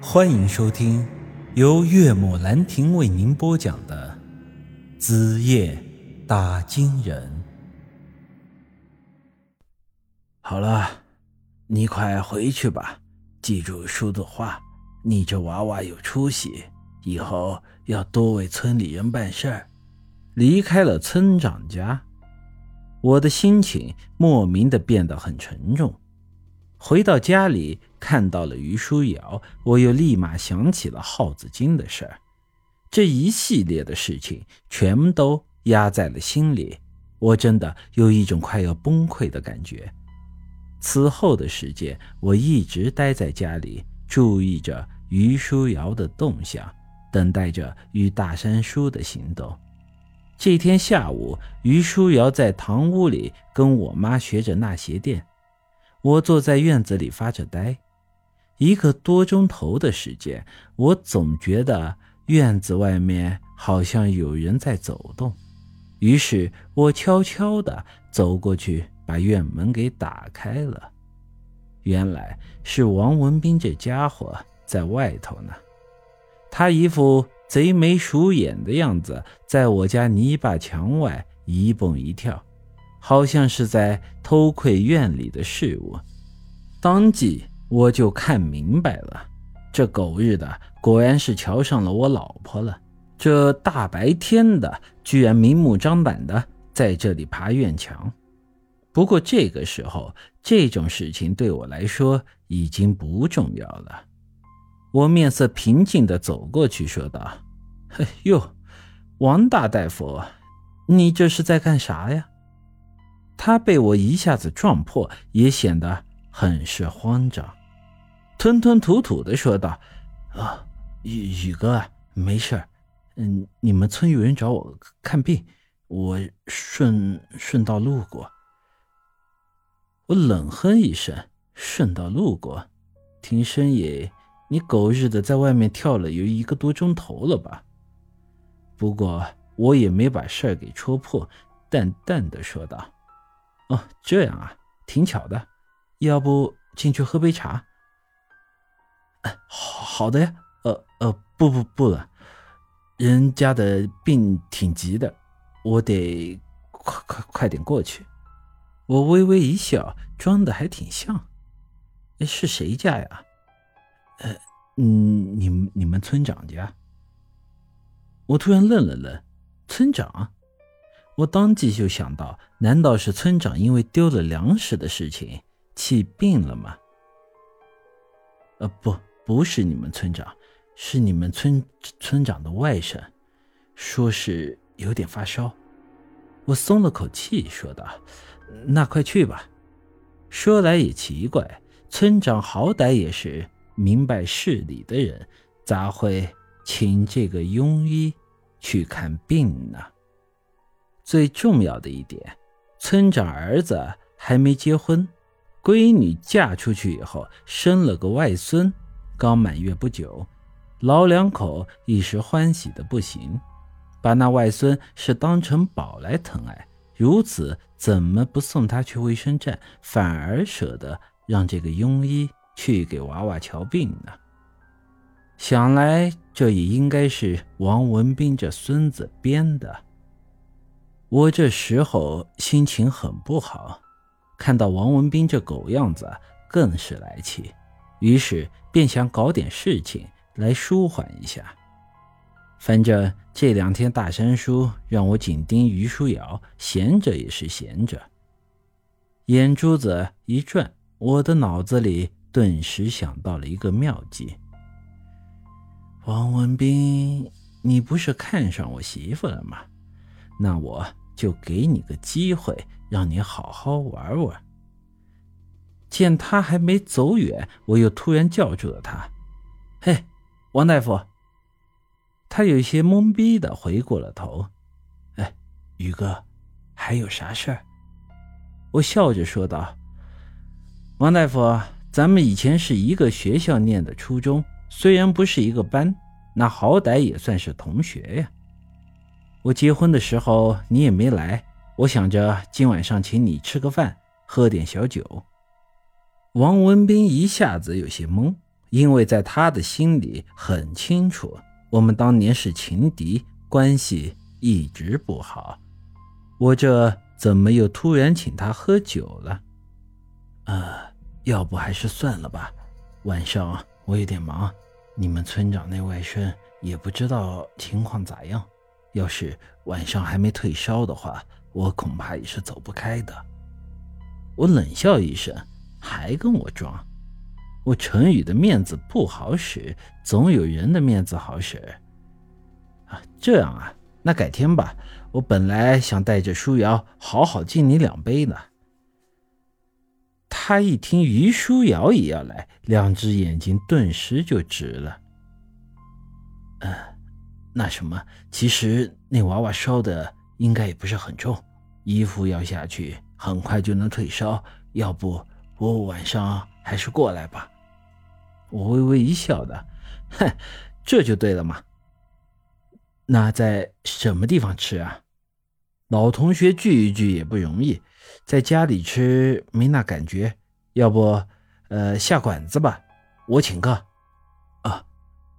欢迎收听由岳母兰亭为您播讲的《子夜打金人》。好了，你快回去吧，记住叔的话，你这娃娃有出息，以后要多为村里人办事儿。离开了村长家，我的心情莫名的变得很沉重。回到家里，看到了于书瑶，我又立马想起了耗子精的事儿。这一系列的事情全都压在了心里，我真的有一种快要崩溃的感觉。此后的时间，我一直待在家里，注意着于书瑶的动向，等待着与大山叔的行动。这天下午，于书瑶在堂屋里跟我妈学着纳鞋垫。我坐在院子里发着呆，一个多钟头的时间，我总觉得院子外面好像有人在走动。于是我悄悄地走过去，把院门给打开了。原来是王文斌这家伙在外头呢，他一副贼眉鼠眼的样子，在我家泥巴墙外一蹦一跳。好像是在偷窥院里的事物，当即我就看明白了，这狗日的果然是瞧上了我老婆了。这大白天的，居然明目张胆的在这里爬院墙。不过这个时候，这种事情对我来说已经不重要了。我面色平静的走过去，说道：“嘿呦，王大大夫，你这是在干啥呀？”他被我一下子撞破，也显得很是慌张，吞吞吐吐的说道：“啊，宇宇哥，没事嗯，你们村有人找我看病，我顺顺道路过。”我冷哼一声：“顺道路过？听声音，你狗日的在外面跳了有一个多钟头了吧？”不过我也没把事儿给戳破，淡淡的说道。哦，这样啊，挺巧的，要不进去喝杯茶？哎，好好的呀。呃呃，不不不了，人家的病挺急的，我得快快快点过去。我微微一笑，装的还挺像。是谁家呀？呃，嗯，你们你们村长家。我突然愣了愣，村长。我当即就想到，难道是村长因为丢了粮食的事情气病了吗？呃，不，不是你们村长，是你们村村长的外甥，说是有点发烧。我松了口气，说道：“那快去吧。”说来也奇怪，村长好歹也是明白事理的人，咋会请这个庸医去看病呢？最重要的一点，村长儿子还没结婚，闺女嫁出去以后生了个外孙，刚满月不久，老两口一时欢喜的不行，把那外孙是当成宝来疼爱。如此，怎么不送他去卫生站，反而舍得让这个庸医去给娃娃瞧病呢？想来，这也应该是王文斌这孙子编的。我这时候心情很不好，看到王文斌这狗样子，更是来气，于是便想搞点事情来舒缓一下。反正这两天大山叔让我紧盯于书瑶，闲着也是闲着。眼珠子一转，我的脑子里顿时想到了一个妙计。王文斌，你不是看上我媳妇了吗？那我就给你个机会，让你好好玩玩。见他还没走远，我又突然叫住了他：“嘿，王大夫！”他有些懵逼的回过了头：“哎，宇哥，还有啥事儿？”我笑着说道：“王大夫，咱们以前是一个学校念的初中，虽然不是一个班，那好歹也算是同学呀。”我结婚的时候你也没来，我想着今晚上请你吃个饭，喝点小酒。王文斌一下子有些懵，因为在他的心里很清楚，我们当年是情敌，关系一直不好。我这怎么又突然请他喝酒了？啊，要不还是算了吧。晚上我有点忙，你们村长那外甥也不知道情况咋样。要是晚上还没退烧的话，我恐怕也是走不开的。我冷笑一声，还跟我装。我陈宇的面子不好使，总有人的面子好使。啊，这样啊，那改天吧。我本来想带着舒瑶好好敬你两杯呢。他一听于舒瑶也要来，两只眼睛顿时就直了。嗯，那什么，其实那娃娃烧的应该也不是很重，衣服要下去，很快就能退烧。要不我晚上还是过来吧。我微微一笑的，哼，这就对了嘛。那在什么地方吃啊？老同学聚一聚也不容易，在家里吃没那感觉。要不，呃，下馆子吧，我请客。啊，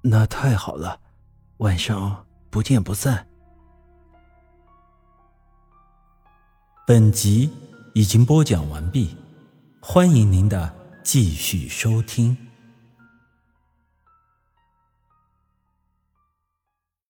那太好了，晚上不见不散。本集已经播讲完毕，欢迎您的继续收听。